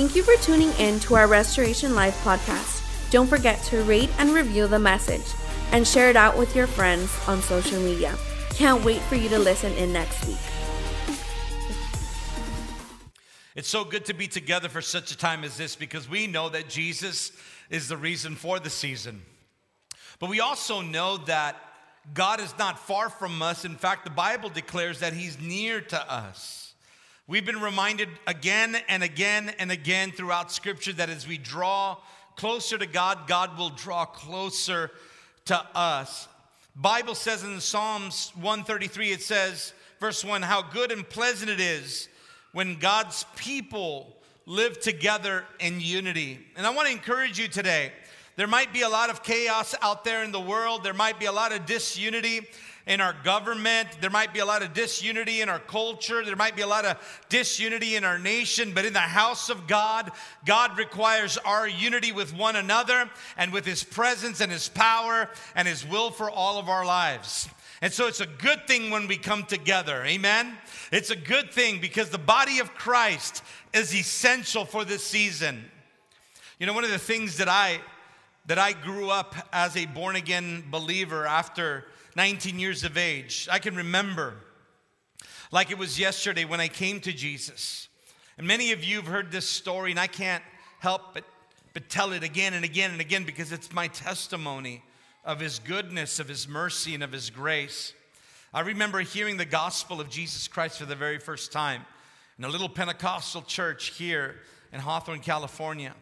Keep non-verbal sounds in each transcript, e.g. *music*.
Thank you for tuning in to our Restoration Life podcast. Don't forget to rate and review the message and share it out with your friends on social media. Can't wait for you to listen in next week. It's so good to be together for such a time as this because we know that Jesus is the reason for the season. But we also know that God is not far from us. In fact, the Bible declares that He's near to us. We've been reminded again and again and again throughout Scripture that as we draw closer to God, God will draw closer to us. Bible says in Psalms 133, it says, verse 1, how good and pleasant it is when God's people live together in unity. And I want to encourage you today. There might be a lot of chaos out there in the world. There might be a lot of disunity in our government. There might be a lot of disunity in our culture. There might be a lot of disunity in our nation. But in the house of God, God requires our unity with one another and with His presence and His power and His will for all of our lives. And so it's a good thing when we come together. Amen. It's a good thing because the body of Christ is essential for this season. You know, one of the things that I that I grew up as a born again believer after 19 years of age, I can remember like it was yesterday when I came to Jesus. And many of you have heard this story, and I can't help but, but tell it again and again and again because it's my testimony of His goodness, of His mercy, and of His grace. I remember hearing the gospel of Jesus Christ for the very first time in a little Pentecostal church here in Hawthorne, California.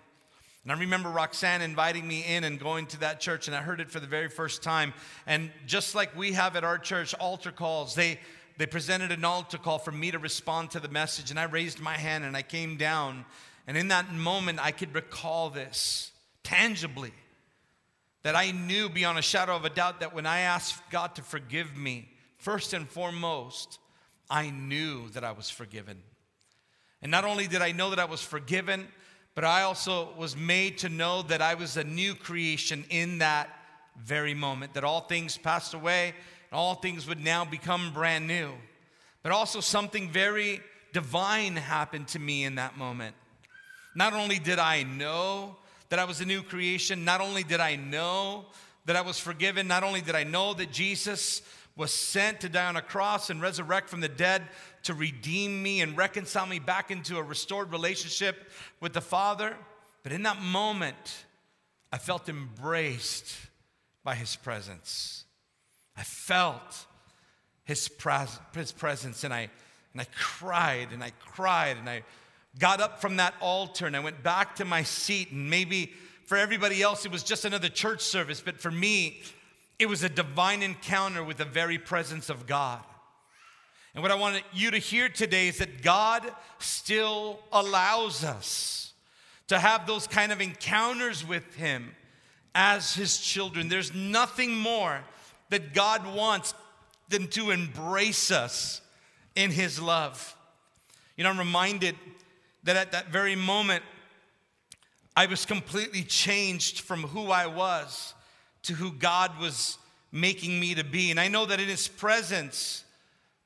And I remember Roxanne inviting me in and going to that church, and I heard it for the very first time. And just like we have at our church altar calls, they, they presented an altar call for me to respond to the message. And I raised my hand and I came down. And in that moment, I could recall this tangibly that I knew beyond a shadow of a doubt that when I asked God to forgive me, first and foremost, I knew that I was forgiven. And not only did I know that I was forgiven, but I also was made to know that I was a new creation in that very moment, that all things passed away and all things would now become brand new. But also, something very divine happened to me in that moment. Not only did I know that I was a new creation, not only did I know that I was forgiven, not only did I know that Jesus was sent to die on a cross and resurrect from the dead to redeem me and reconcile me back into a restored relationship with the Father. But in that moment, I felt embraced by His presence. I felt His, pres- his presence and I, and I cried and I cried and I got up from that altar and I went back to my seat. And maybe for everybody else, it was just another church service, but for me, it was a divine encounter with the very presence of God. And what I want you to hear today is that God still allows us to have those kind of encounters with Him as His children. There's nothing more that God wants than to embrace us in His love. You know, I'm reminded that at that very moment, I was completely changed from who I was to who God was making me to be. And I know that in His presence,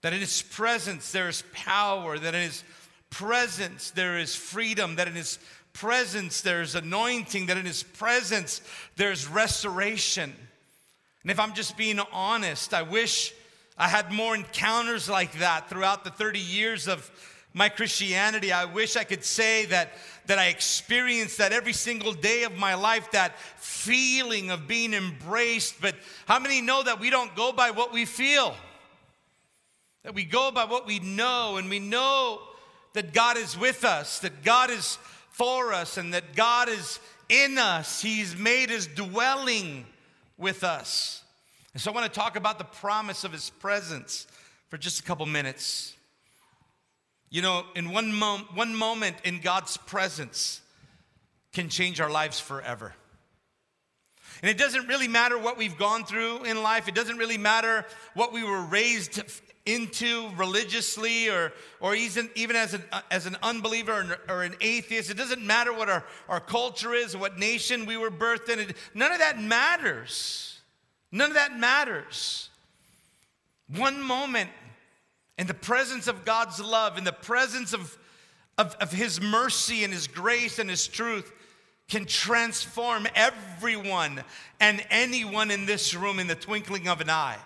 that in His presence there is power, that in His presence there is freedom, that in His presence there's anointing, that in His presence there's restoration. And if I'm just being honest, I wish I had more encounters like that throughout the 30 years of my Christianity. I wish I could say that, that I experienced that every single day of my life, that feeling of being embraced. But how many know that we don't go by what we feel? That we go by what we know, and we know that God is with us, that God is for us, and that God is in us. He's made his dwelling with us. And so I want to talk about the promise of his presence for just a couple minutes. You know, in one, mom- one moment in God's presence can change our lives forever. And it doesn't really matter what we've gone through in life. It doesn't really matter what we were raised into religiously or, or even, as, an, as an unbeliever or an, or an atheist. It doesn't matter what our, our culture is, what nation we were birthed in. It, none of that matters. None of that matters. One moment in the presence of God's love, in the presence of, of, of His mercy and His grace and His truth can transform everyone and anyone in this room in the twinkling of an eye.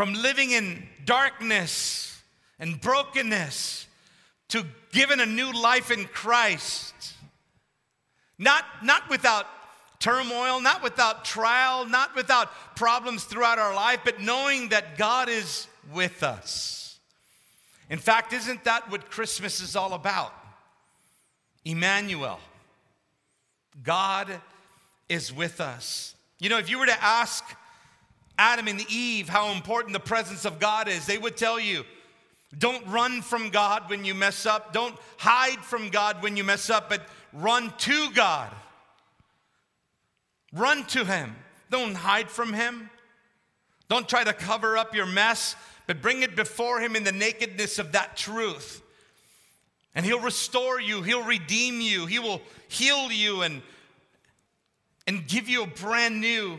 From living in darkness and brokenness to given a new life in Christ. Not, not without turmoil, not without trial, not without problems throughout our life, but knowing that God is with us. In fact, isn't that what Christmas is all about? Emmanuel. God is with us. You know, if you were to ask Adam and Eve how important the presence of God is, they would tell you don't run from God when you mess up, don't hide from God when you mess up, but run to God. Run to Him. Don't hide from Him. Don't try to cover up your mess, but bring it before Him in the nakedness of that truth. And He'll restore you, He'll redeem you, He will heal you and, and give you a brand new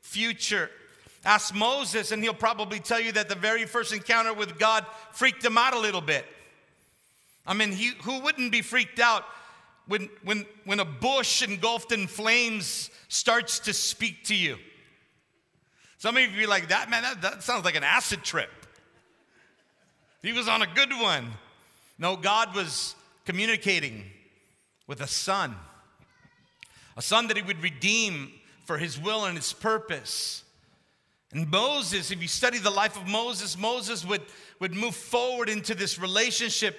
future. Ask Moses, and he'll probably tell you that the very first encounter with God freaked him out a little bit. I mean, he, who wouldn't be freaked out when, when, when a bush engulfed in flames starts to speak to you? Some of you be like, that man, that, that sounds like an acid trip. He was on a good one. No, God was communicating with a son, a son that he would redeem for his will and his purpose. And Moses, if you study the life of Moses, Moses would, would move forward into this relationship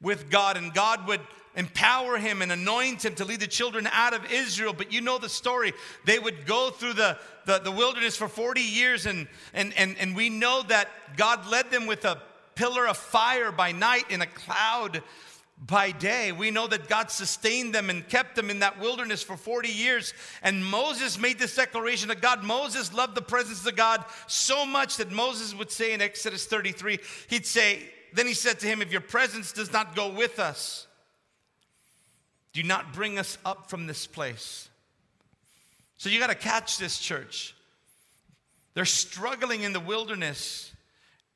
with God, and God would empower him and anoint him to lead the children out of Israel. But you know the story. They would go through the, the, the wilderness for 40 years, and, and, and, and we know that God led them with a pillar of fire by night in a cloud by day. We know that God sustained them and kept them in that wilderness for 40 years. And Moses made this declaration to God. Moses loved the presence of God so much that Moses would say in Exodus 33, he'd say, Then he said to him, If your presence does not go with us, do not bring us up from this place. So you got to catch this church. They're struggling in the wilderness,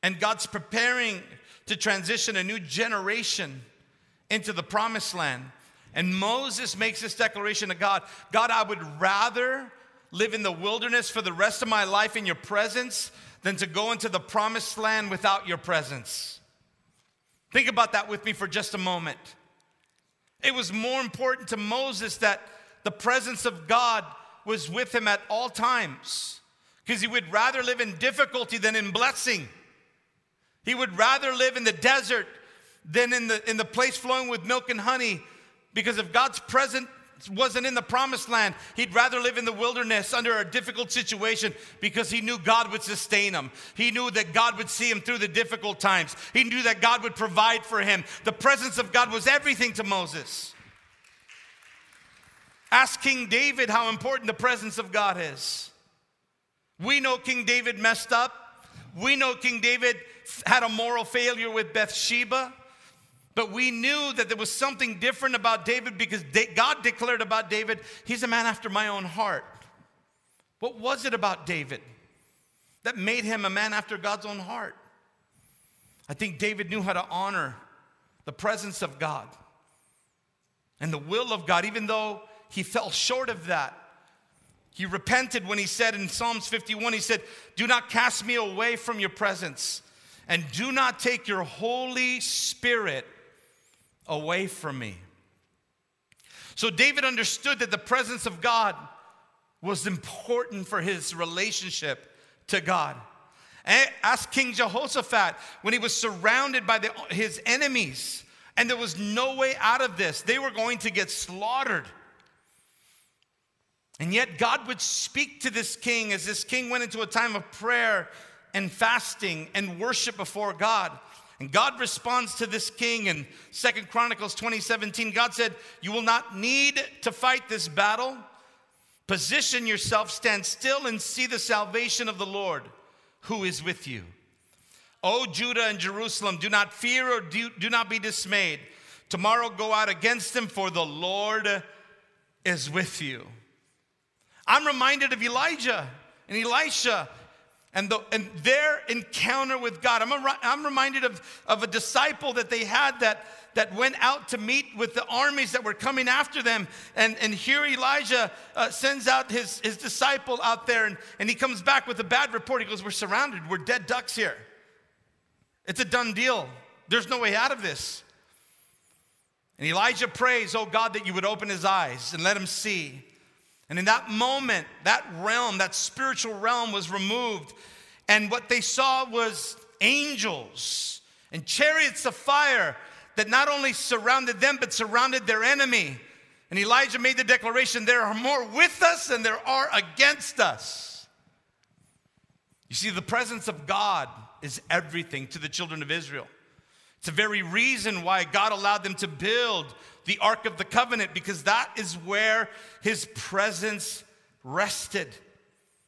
and God's preparing to transition a new generation into the promised land. And Moses makes this declaration to God God, I would rather live in the wilderness for the rest of my life in your presence than to go into the promised land without your presence. Think about that with me for just a moment. It was more important to Moses that the presence of God was with him at all times because he would rather live in difficulty than in blessing. He would rather live in the desert than in the, in the place flowing with milk and honey. Because if God's presence wasn't in the promised land, he'd rather live in the wilderness under a difficult situation because he knew God would sustain him. He knew that God would see him through the difficult times. He knew that God would provide for him. The presence of God was everything to Moses. Ask King David how important the presence of God is. We know King David messed up. We know King David had a moral failure with Bathsheba. But we knew that there was something different about David because God declared about David, he's a man after my own heart. What was it about David that made him a man after God's own heart? I think David knew how to honor the presence of God and the will of God, even though he fell short of that. He repented when he said in Psalms 51, he said, Do not cast me away from your presence, and do not take your Holy Spirit away from me. So David understood that the presence of God was important for his relationship to God. Ask King Jehoshaphat when he was surrounded by the, his enemies and there was no way out of this. They were going to get slaughtered. And yet, God would speak to this king as this king went into a time of prayer and fasting and worship before God. And God responds to this king in Second Chronicles 2017. God said, You will not need to fight this battle. Position yourself, stand still, and see the salvation of the Lord who is with you. O Judah and Jerusalem, do not fear or do, do not be dismayed. Tomorrow go out against them, for the Lord is with you. I'm reminded of Elijah and Elisha and, the, and their encounter with God. I'm, a, I'm reminded of, of a disciple that they had that, that went out to meet with the armies that were coming after them. And, and here Elijah uh, sends out his, his disciple out there, and, and he comes back with a bad report. He goes, We're surrounded, we're dead ducks here. It's a done deal. There's no way out of this. And Elijah prays, Oh God, that you would open his eyes and let him see. And in that moment, that realm, that spiritual realm was removed. And what they saw was angels and chariots of fire that not only surrounded them, but surrounded their enemy. And Elijah made the declaration there are more with us than there are against us. You see, the presence of God is everything to the children of Israel. It's the very reason why God allowed them to build the Ark of the Covenant, because that is where his presence rested.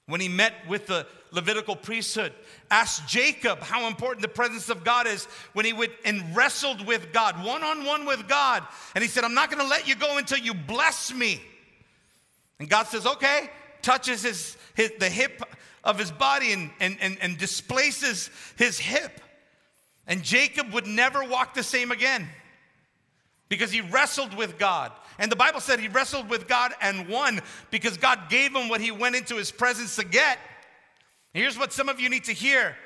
When he met with the Levitical priesthood, asked Jacob how important the presence of God is when he went and wrestled with God, one on one with God. And he said, I'm not gonna let you go until you bless me. And God says, Okay, touches his, his the hip of his body and, and, and, and displaces his hip. And Jacob would never walk the same again because he wrestled with God. And the Bible said he wrestled with God and won because God gave him what he went into his presence to get. Here's what some of you need to hear.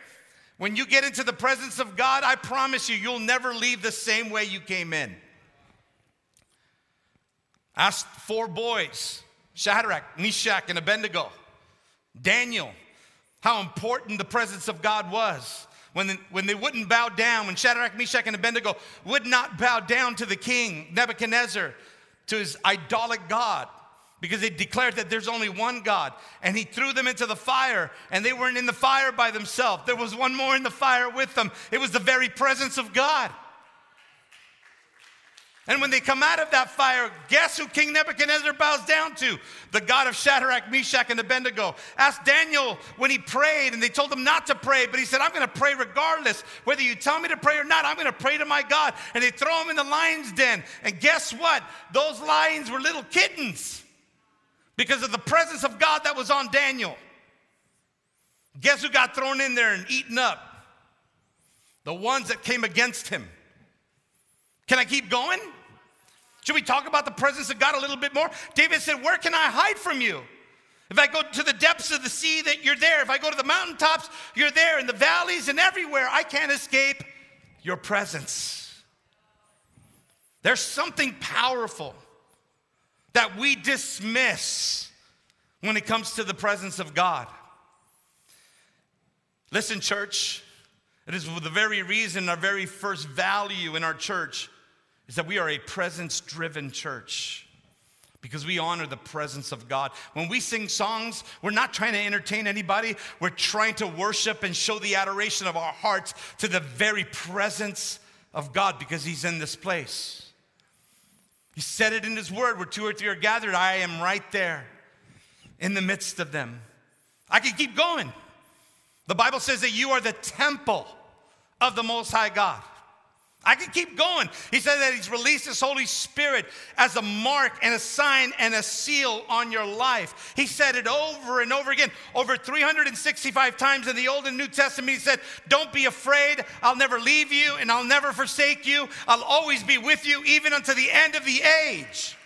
When you get into the presence of God, I promise you, you'll never leave the same way you came in. Ask four boys Shadrach, Meshach, and Abednego, Daniel, how important the presence of God was when, when they wouldn't bow down, when Shadrach, Meshach, and Abednego would not bow down to the king, Nebuchadnezzar, to his idolic God, because they declared that there's only one God. And he threw them into the fire, and they weren't in the fire by themselves. There was one more in the fire with them. It was the very presence of God. And when they come out of that fire, guess who King Nebuchadnezzar bows down to? The God of Shadrach, Meshach, and Abednego. Ask Daniel when he prayed, and they told him not to pray, but he said, I'm going to pray regardless. Whether you tell me to pray or not, I'm going to pray to my God. And they throw him in the lion's den. And guess what? Those lions were little kittens because of the presence of God that was on Daniel. Guess who got thrown in there and eaten up? The ones that came against him. Can I keep going? Should we talk about the presence of God a little bit more? David said, Where can I hide from you? If I go to the depths of the sea, that you're there. If I go to the mountaintops, you're there. In the valleys and everywhere, I can't escape your presence. There's something powerful that we dismiss when it comes to the presence of God. Listen, church, it is the very reason, our very first value in our church is that we are a presence driven church because we honor the presence of God. When we sing songs, we're not trying to entertain anybody, we're trying to worship and show the adoration of our hearts to the very presence of God because He's in this place. He said it in His word where two or three are gathered, I am right there in the midst of them. I can keep going. The Bible says that you are the temple of the Most High God. I can keep going. He said that He's released His Holy Spirit as a mark and a sign and a seal on your life. He said it over and over again, over 365 times in the Old and New Testament. He said, Don't be afraid. I'll never leave you and I'll never forsake you. I'll always be with you, even unto the end of the age.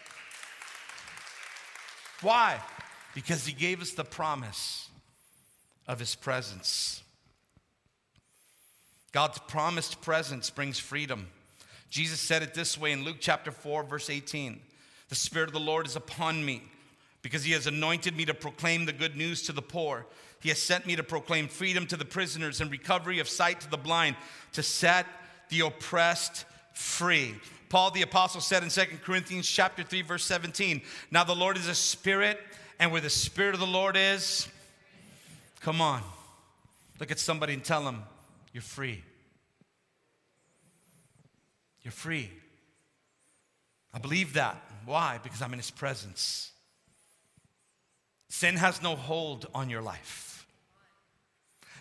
Why? Because He gave us the promise of His presence. God's promised presence brings freedom. Jesus said it this way in Luke chapter 4, verse 18 The Spirit of the Lord is upon me because he has anointed me to proclaim the good news to the poor. He has sent me to proclaim freedom to the prisoners and recovery of sight to the blind, to set the oppressed free. Paul the apostle said in 2 Corinthians chapter 3 verse 17, "Now the Lord is a spirit, and where the spirit of the Lord is, come on. Look at somebody and tell them, you're free. You're free. I believe that. Why? Because I'm in His presence. Sin has no hold on your life.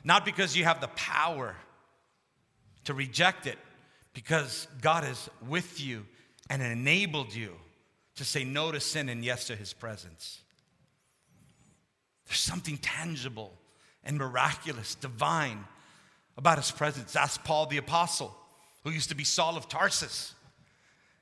Not because you have the power to reject it, because God is with you and enabled you to say no to sin and yes to His presence. There's something tangible and miraculous, divine about his presence. Ask Paul the Apostle, who used to be Saul of Tarsus.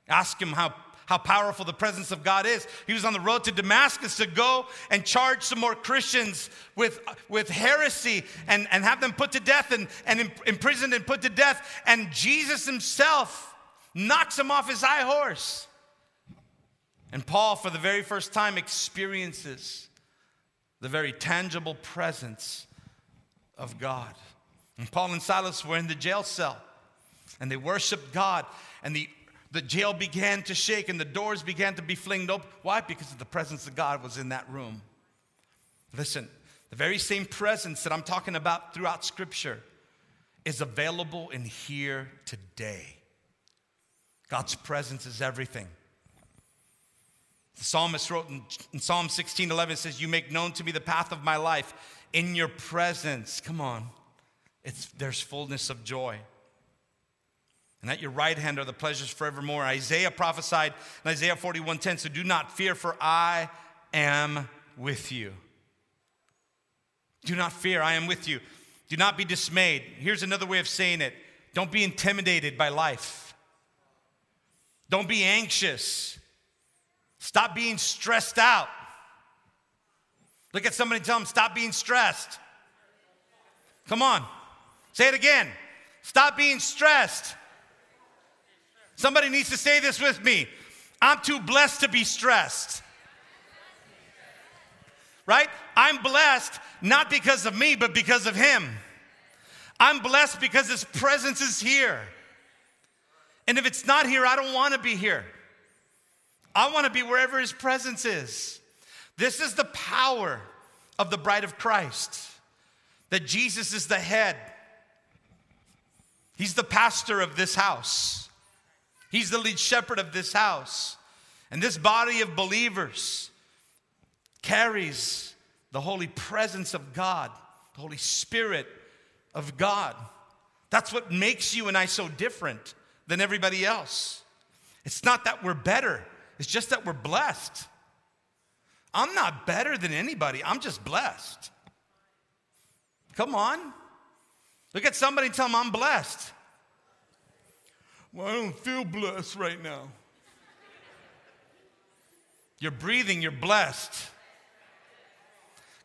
Ask him how, how powerful the presence of God is. He was on the road to Damascus to go and charge some more Christians with, with heresy and, and have them put to death and, and imprisoned and put to death. And Jesus himself knocks him off his high horse. And Paul, for the very first time, experiences the very tangible presence of God. And Paul and Silas were in the jail cell and they worshiped God, and the, the jail began to shake and the doors began to be flinged open. Why? Because the presence of God was in that room. Listen, the very same presence that I'm talking about throughout Scripture is available in here today. God's presence is everything. The psalmist wrote in, in Psalm 16 11 it says, You make known to me the path of my life. In your presence, come on, it's, there's fullness of joy. And at your right hand are the pleasures forevermore. Isaiah prophesied in Isaiah 41:10, so do not fear, for I am with you. Do not fear, I am with you. Do not be dismayed. Here's another way of saying it don't be intimidated by life, don't be anxious. Stop being stressed out. Look at somebody tell them, stop being stressed. Come on. Say it again. Stop being stressed. Somebody needs to say this with me. I'm too blessed to be stressed. Right? I'm blessed not because of me, but because of Him. I'm blessed because His presence is here. And if it's not here, I don't want to be here. I want to be wherever His presence is. This is the power of the bride of Christ that Jesus is the head, He's the pastor of this house, He's the lead shepherd of this house. And this body of believers carries the holy presence of God, the Holy Spirit of God. That's what makes you and I so different than everybody else. It's not that we're better, it's just that we're blessed. I'm not better than anybody, I'm just blessed. Come on. Look at somebody and tell them, I'm blessed. Well, I don't feel blessed right now. You're breathing, you're blessed.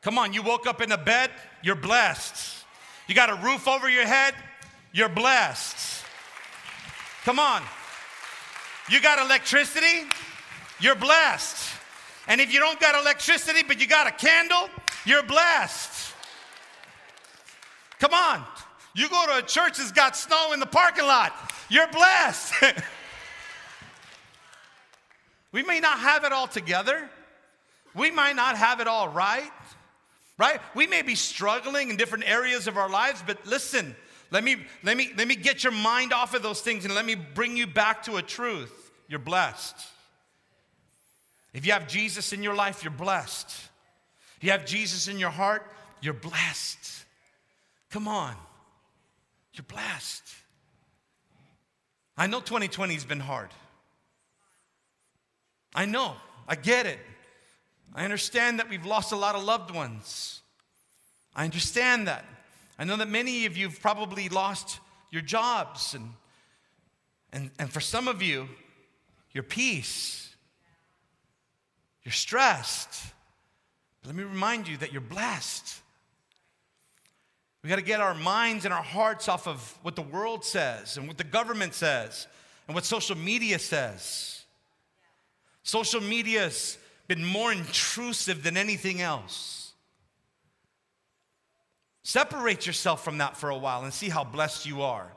Come on, you woke up in a bed, you're blessed. You got a roof over your head, you're blessed. Come on. You got electricity, you're blessed. And if you don't got electricity, but you got a candle, you're blessed. Come on. You go to a church that's got snow in the parking lot, you're blessed. *laughs* we may not have it all together. We might not have it all right, right? We may be struggling in different areas of our lives, but listen, let me, let me, let me get your mind off of those things and let me bring you back to a truth. You're blessed. If you have Jesus in your life, you're blessed. If you have Jesus in your heart, you're blessed. Come on. You're blessed. I know 2020 has been hard. I know. I get it. I understand that we've lost a lot of loved ones. I understand that. I know that many of you have probably lost your jobs, and, and, and for some of you, your peace. You're stressed. But let me remind you that you're blessed. We got to get our minds and our hearts off of what the world says and what the government says and what social media says. Social media's been more intrusive than anything else. Separate yourself from that for a while and see how blessed you are.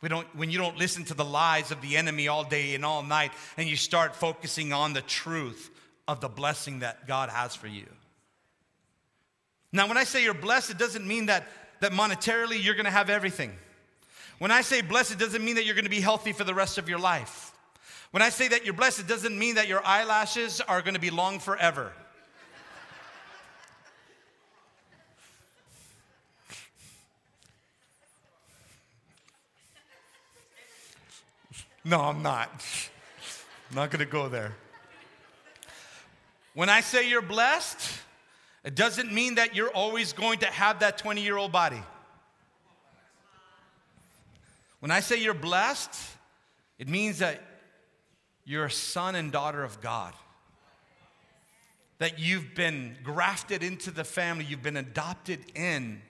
We don't, when you don't listen to the lies of the enemy all day and all night, and you start focusing on the truth of the blessing that God has for you. Now, when I say you're blessed, it doesn't mean that, that monetarily you're gonna have everything. When I say blessed, it doesn't mean that you're gonna be healthy for the rest of your life. When I say that you're blessed, it doesn't mean that your eyelashes are gonna be long forever. *laughs* No, I'm not. I'm *laughs* not going to go there. When I say you're blessed, It doesn't mean that you're always going to have that 20 year old body. When I say you're blessed, it means that you're a son and daughter of God. That you've been grafted into the family, you've been adopted in,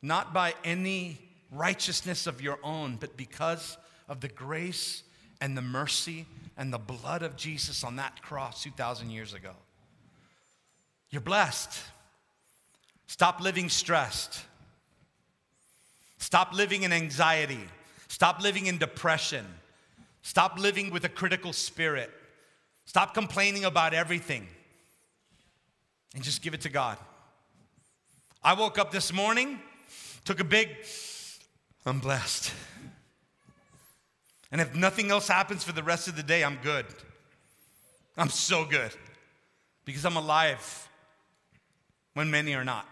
not by any righteousness of your own, but because of the grace and the mercy and the blood of Jesus on that cross 2,000 years ago. You're blessed. Stop living stressed. Stop living in anxiety. Stop living in depression. Stop living with a critical spirit. Stop complaining about everything and just give it to God. I woke up this morning, took a big, I'm blessed. And if nothing else happens for the rest of the day, I'm good. I'm so good because I'm alive when many are not.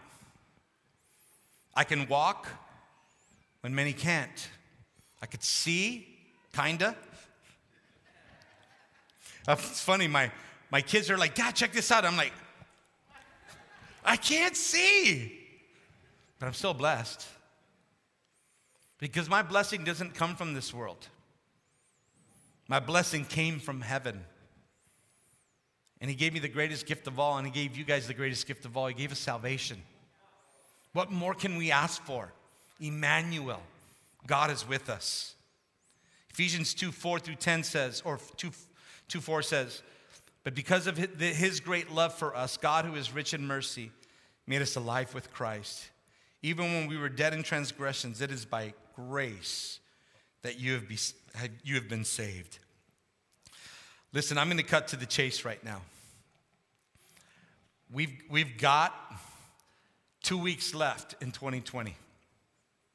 I can walk when many can't. I could see, kinda. Uh, it's funny, my, my kids are like, Dad, check this out. I'm like, I can't see, but I'm still blessed. Because my blessing doesn't come from this world. My blessing came from heaven. And He gave me the greatest gift of all, and He gave you guys the greatest gift of all. He gave us salvation. What more can we ask for? Emmanuel, God is with us. Ephesians 2 4 through 10 says, or 2, 2 4 says, but because of his great love for us, God, who is rich in mercy, made us alive with Christ. Even when we were dead in transgressions, it is by grace that you have, be, you have been saved. Listen, I'm going to cut to the chase right now. We've, we've got two weeks left in 2020.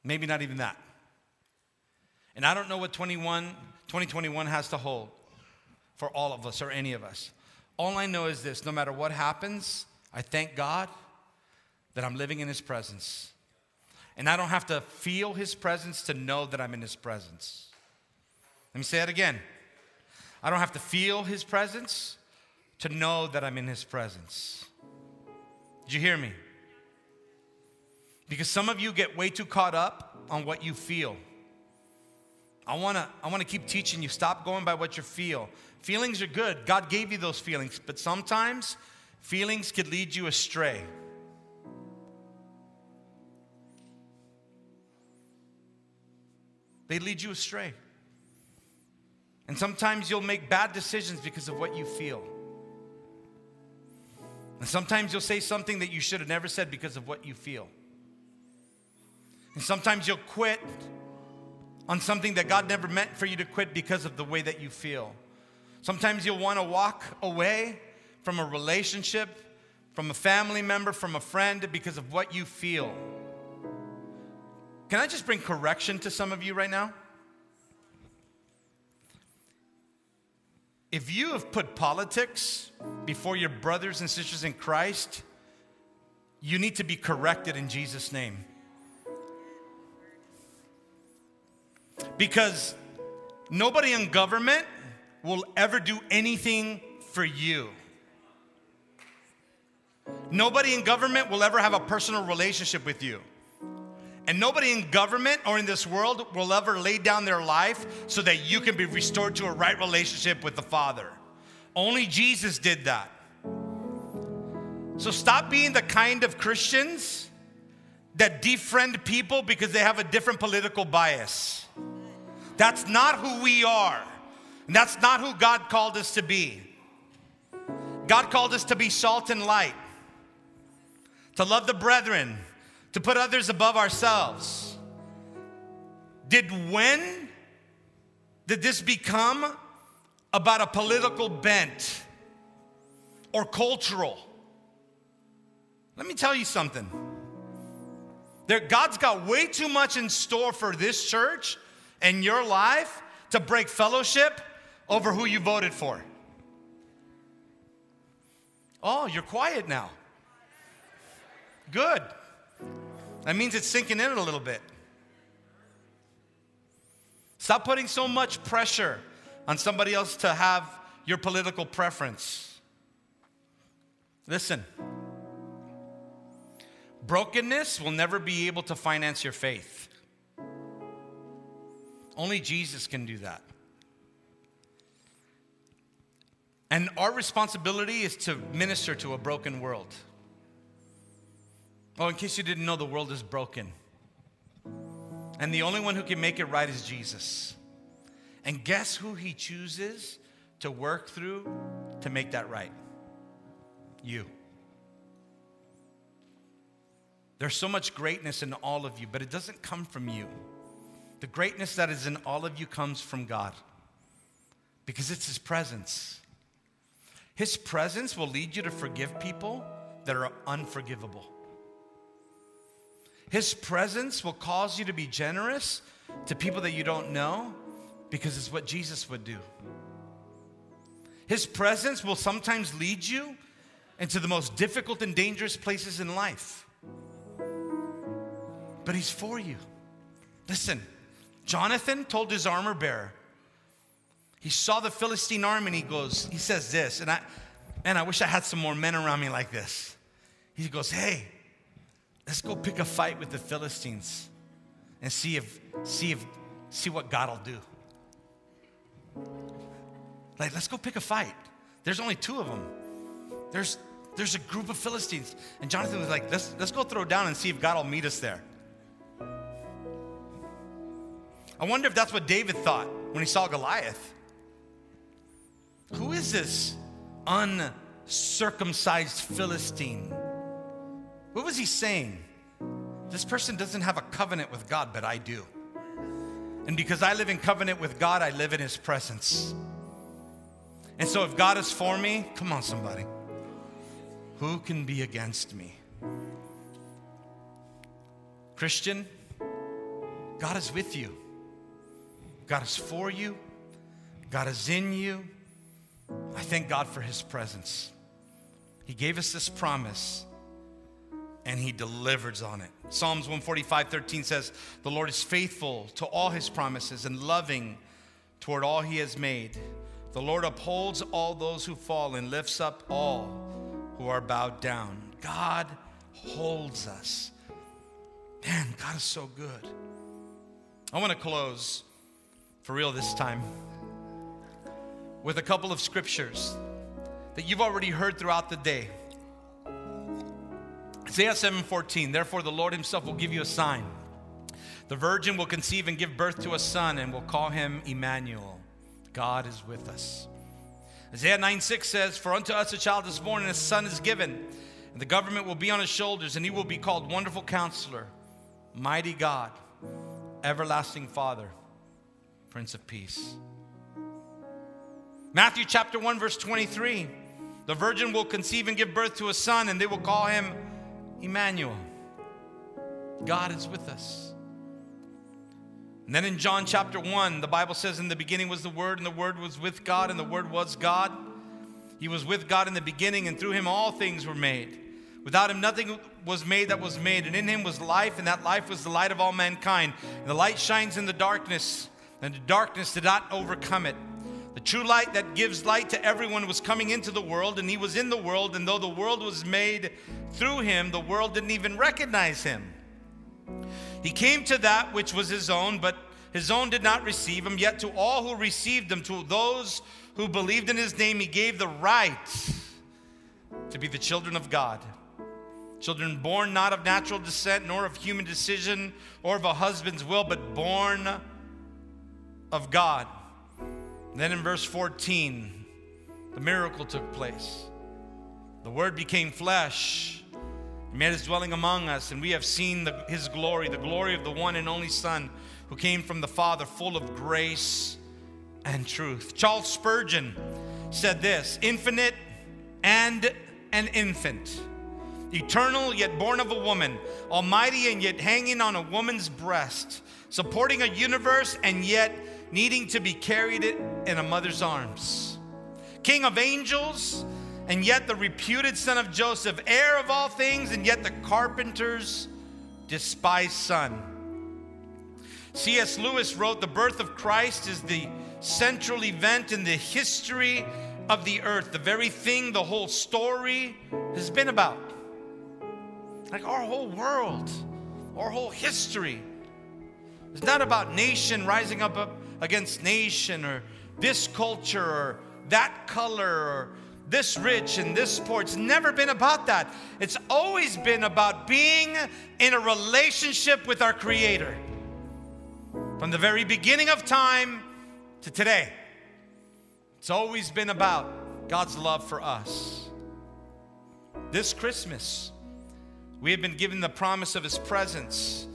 Maybe not even that. And I don't know what 21, 2021 has to hold for all of us or any of us. All I know is this no matter what happens, I thank God that I'm living in His presence. And I don't have to feel His presence to know that I'm in His presence. Let me say that again. I don't have to feel His presence to know that I'm in His presence. Did you hear me? Because some of you get way too caught up on what you feel. I wanna, I wanna keep teaching you stop going by what you feel. Feelings are good. God gave you those feelings, but sometimes feelings could lead you astray. They lead you astray. And sometimes you'll make bad decisions because of what you feel. And sometimes you'll say something that you should have never said because of what you feel. And sometimes you'll quit on something that God never meant for you to quit because of the way that you feel. Sometimes you'll want to walk away from a relationship, from a family member, from a friend because of what you feel. Can I just bring correction to some of you right now? If you have put politics before your brothers and sisters in Christ, you need to be corrected in Jesus' name. Because nobody in government will ever do anything for you. Nobody in government will ever have a personal relationship with you. And nobody in government or in this world will ever lay down their life so that you can be restored to a right relationship with the Father. Only Jesus did that. So stop being the kind of Christians that defriend people because they have a different political bias. That's not who we are. And that's not who God called us to be. God called us to be salt and light, to love the brethren, to put others above ourselves. Did when did this become about a political bent or cultural? Let me tell you something. There, God's got way too much in store for this church and your life to break fellowship over who you voted for. Oh, you're quiet now. Good. That means it's sinking in a little bit. Stop putting so much pressure on somebody else to have your political preference. Listen, Brokenness will never be able to finance your faith. Only Jesus can do that. And our responsibility is to minister to a broken world. Oh, in case you didn't know, the world is broken. And the only one who can make it right is Jesus. And guess who he chooses to work through to make that right? You. There's so much greatness in all of you, but it doesn't come from you. The greatness that is in all of you comes from God because it's His presence. His presence will lead you to forgive people that are unforgivable. His presence will cause you to be generous to people that you don't know because it's what Jesus would do. His presence will sometimes lead you into the most difficult and dangerous places in life. But He's for you. Listen, Jonathan told his armor bearer, he saw the Philistine army and he goes, he says this, and I, man, I wish I had some more men around me like this. He goes, hey, let's go pick a fight with the Philistines and see if, see if, see what God will do. Like, let's go pick a fight. There's only two of them. There's, there's a group of Philistines. And Jonathan was like, let's, let's go throw down and see if God will meet us there. I wonder if that's what David thought when he saw Goliath. Who is this uncircumcised Philistine? What was he saying? This person doesn't have a covenant with God, but I do. And because I live in covenant with God, I live in his presence. And so if God is for me, come on, somebody. Who can be against me? Christian, God is with you. God is for you. God is in you. I thank God for his presence. He gave us this promise and he delivers on it. Psalms 145 13 says, The Lord is faithful to all his promises and loving toward all he has made. The Lord upholds all those who fall and lifts up all who are bowed down. God holds us. Man, God is so good. I want to close for real this time with a couple of scriptures that you've already heard throughout the day. Isaiah 7:14 Therefore the Lord himself will give you a sign. The virgin will conceive and give birth to a son and will call him Emmanuel. God is with us. Isaiah 9 6 says, For unto us a child is born and a son is given, and the government will be on his shoulders, and he will be called Wonderful Counselor, Mighty God, Everlasting Father, Prince of Peace. Matthew chapter 1, verse 23 The virgin will conceive and give birth to a son, and they will call him Emmanuel. God is with us. And then in John chapter 1, the Bible says, In the beginning was the Word, and the Word was with God, and the Word was God. He was with God in the beginning, and through him all things were made. Without him, nothing was made that was made. And in him was life, and that life was the light of all mankind. And the light shines in the darkness, and the darkness did not overcome it. The true light that gives light to everyone was coming into the world, and he was in the world. And though the world was made through him, the world didn't even recognize him. He came to that which was his own, but his own did not receive him. Yet to all who received him, to those who believed in his name, he gave the right to be the children of God. Children born not of natural descent, nor of human decision, or of a husband's will, but born of God. And then in verse 14, the miracle took place. The Word became flesh he made his dwelling among us, and we have seen the, his glory, the glory of the one and only Son who came from the Father, full of grace and truth. Charles Spurgeon said this infinite and an infant, eternal yet born of a woman, almighty and yet hanging on a woman's breast, supporting a universe and yet needing to be carried in a mother's arms. King of angels and yet the reputed son of Joseph, heir of all things, and yet the carpenter's despised son. C.S. Lewis wrote, The birth of Christ is the central event in the history of the earth, the very thing the whole story has been about. Like our whole world, our whole history. It's not about nation rising up, up against nation or this culture or that color or this rich and this poor. It's never been about that. It's always been about being in a relationship with our Creator. From the very beginning of time to today, it's always been about God's love for us. This Christmas, we have been given the promise of His presence,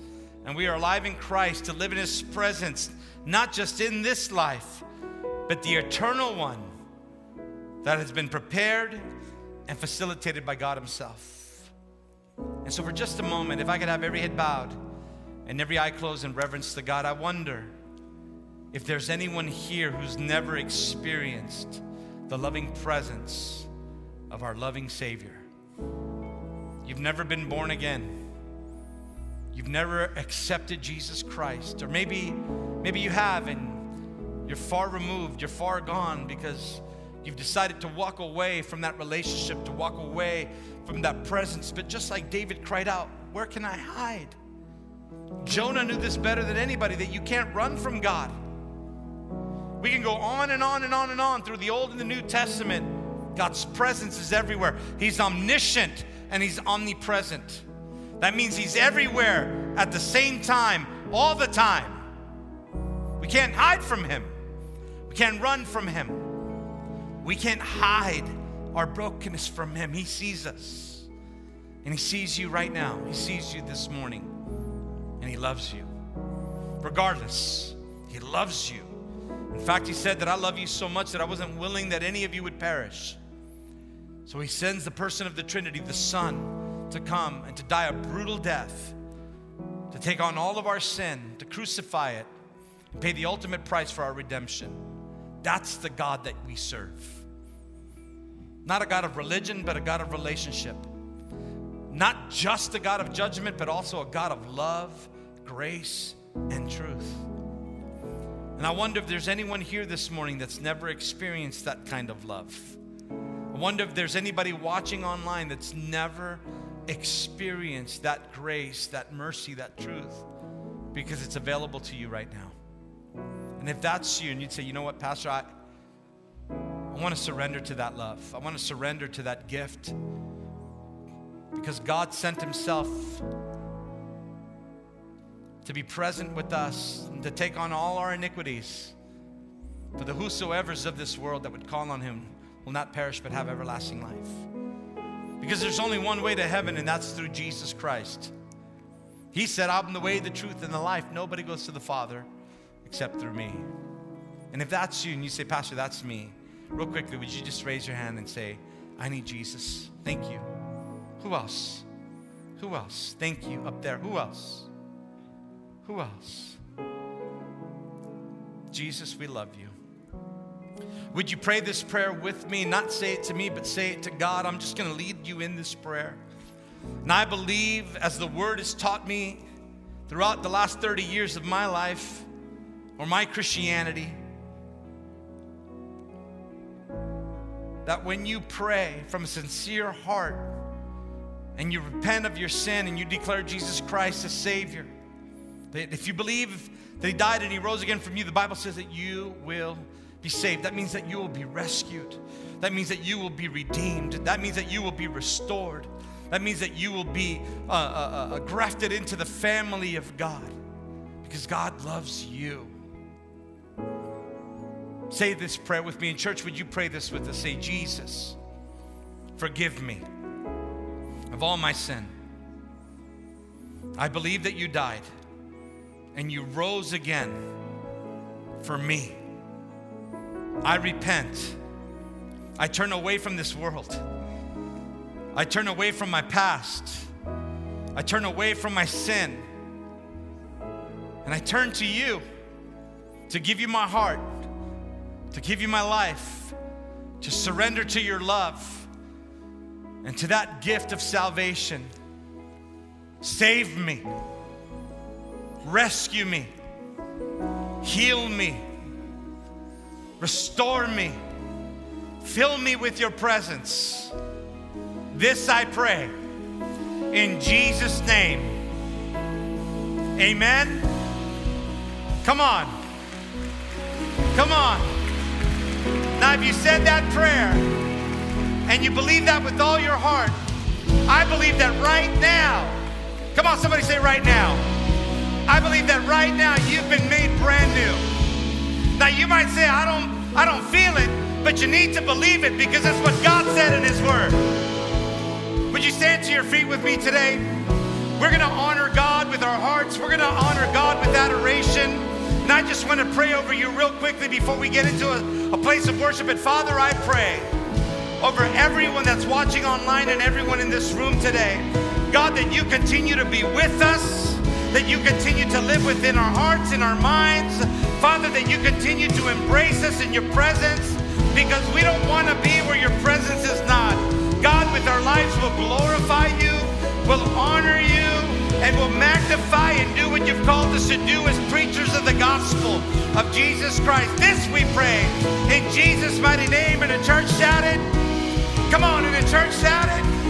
and we are alive in Christ to live in His presence, not just in this life, but the eternal one that has been prepared and facilitated by God Himself. And so, for just a moment, if I could have every head bowed and every eye closed in reverence to God, I wonder if there's anyone here who's never experienced the loving presence of our loving Savior. You've never been born again. You've never accepted Jesus Christ. Or maybe, maybe you have and you're far removed, you're far gone because You've decided to walk away from that relationship, to walk away from that presence. But just like David cried out, Where can I hide? Jonah knew this better than anybody that you can't run from God. We can go on and on and on and on through the Old and the New Testament. God's presence is everywhere. He's omniscient and He's omnipresent. That means He's everywhere at the same time, all the time. We can't hide from Him, we can't run from Him. We can't hide our brokenness from Him. He sees us. And He sees you right now. He sees you this morning. And He loves you. Regardless, He loves you. In fact, He said that I love you so much that I wasn't willing that any of you would perish. So He sends the person of the Trinity, the Son, to come and to die a brutal death, to take on all of our sin, to crucify it, and pay the ultimate price for our redemption. That's the God that we serve. Not a God of religion, but a God of relationship. Not just a God of judgment, but also a God of love, grace, and truth. And I wonder if there's anyone here this morning that's never experienced that kind of love. I wonder if there's anybody watching online that's never experienced that grace, that mercy, that truth, because it's available to you right now. And if that's you and you'd say, you know what, Pastor, I, I want to surrender to that love. I want to surrender to that gift. Because God sent Himself to be present with us and to take on all our iniquities. For the whosoever's of this world that would call on Him will not perish but have everlasting life. Because there's only one way to heaven, and that's through Jesus Christ. He said, I'm the way, the truth, and the life. Nobody goes to the Father except through me. And if that's you and you say, Pastor, that's me, real quickly, would you just raise your hand and say, I need Jesus? Thank you. Who else? Who else? Thank you up there. Who else? Who else? Jesus, we love you. Would you pray this prayer with me? Not say it to me, but say it to God. I'm just going to lead you in this prayer. And I believe, as the word has taught me throughout the last 30 years of my life, or my Christianity that when you pray from a sincere heart and you repent of your sin and you declare Jesus Christ as Savior, that if you believe that He died and He rose again from you, the Bible says that you will be saved. That means that you will be rescued. That means that you will be redeemed. That means that you will be restored. That means that you will be uh, uh, uh, grafted into the family of God because God loves you. Say this prayer with me. In church, would you pray this with us? Say, Jesus, forgive me of all my sin. I believe that you died and you rose again for me. I repent. I turn away from this world. I turn away from my past. I turn away from my sin. And I turn to you to give you my heart to give you my life, to surrender to your love and to that gift of salvation. Save me, rescue me, heal me, restore me, fill me with your presence. This I pray in Jesus' name. Amen. Come on. Come on. Now, you said that prayer and you believe that with all your heart, I believe that right now, come on, somebody say right now. I believe that right now you've been made brand new. Now you might say, I don't, I don't feel it, but you need to believe it because that's what God said in His Word. Would you stand to your feet with me today? We're to honor God with our hearts. We're to honor God with adoration. And I just want to pray over you real quickly before we get into a, a place of worship. And Father, I pray over everyone that's watching online and everyone in this room today. God, that you continue to be with us, that you continue to live within our hearts and our minds. Father, that you continue to embrace us in your presence because we don't want to be where your presence is not. God, with our lives, will glorify you, will honor you, and will magnify and do what you've called us to do as preachers of the gospel of Jesus Christ. This we pray in Jesus' mighty name. And the church shouted, Come on, and the church shouted.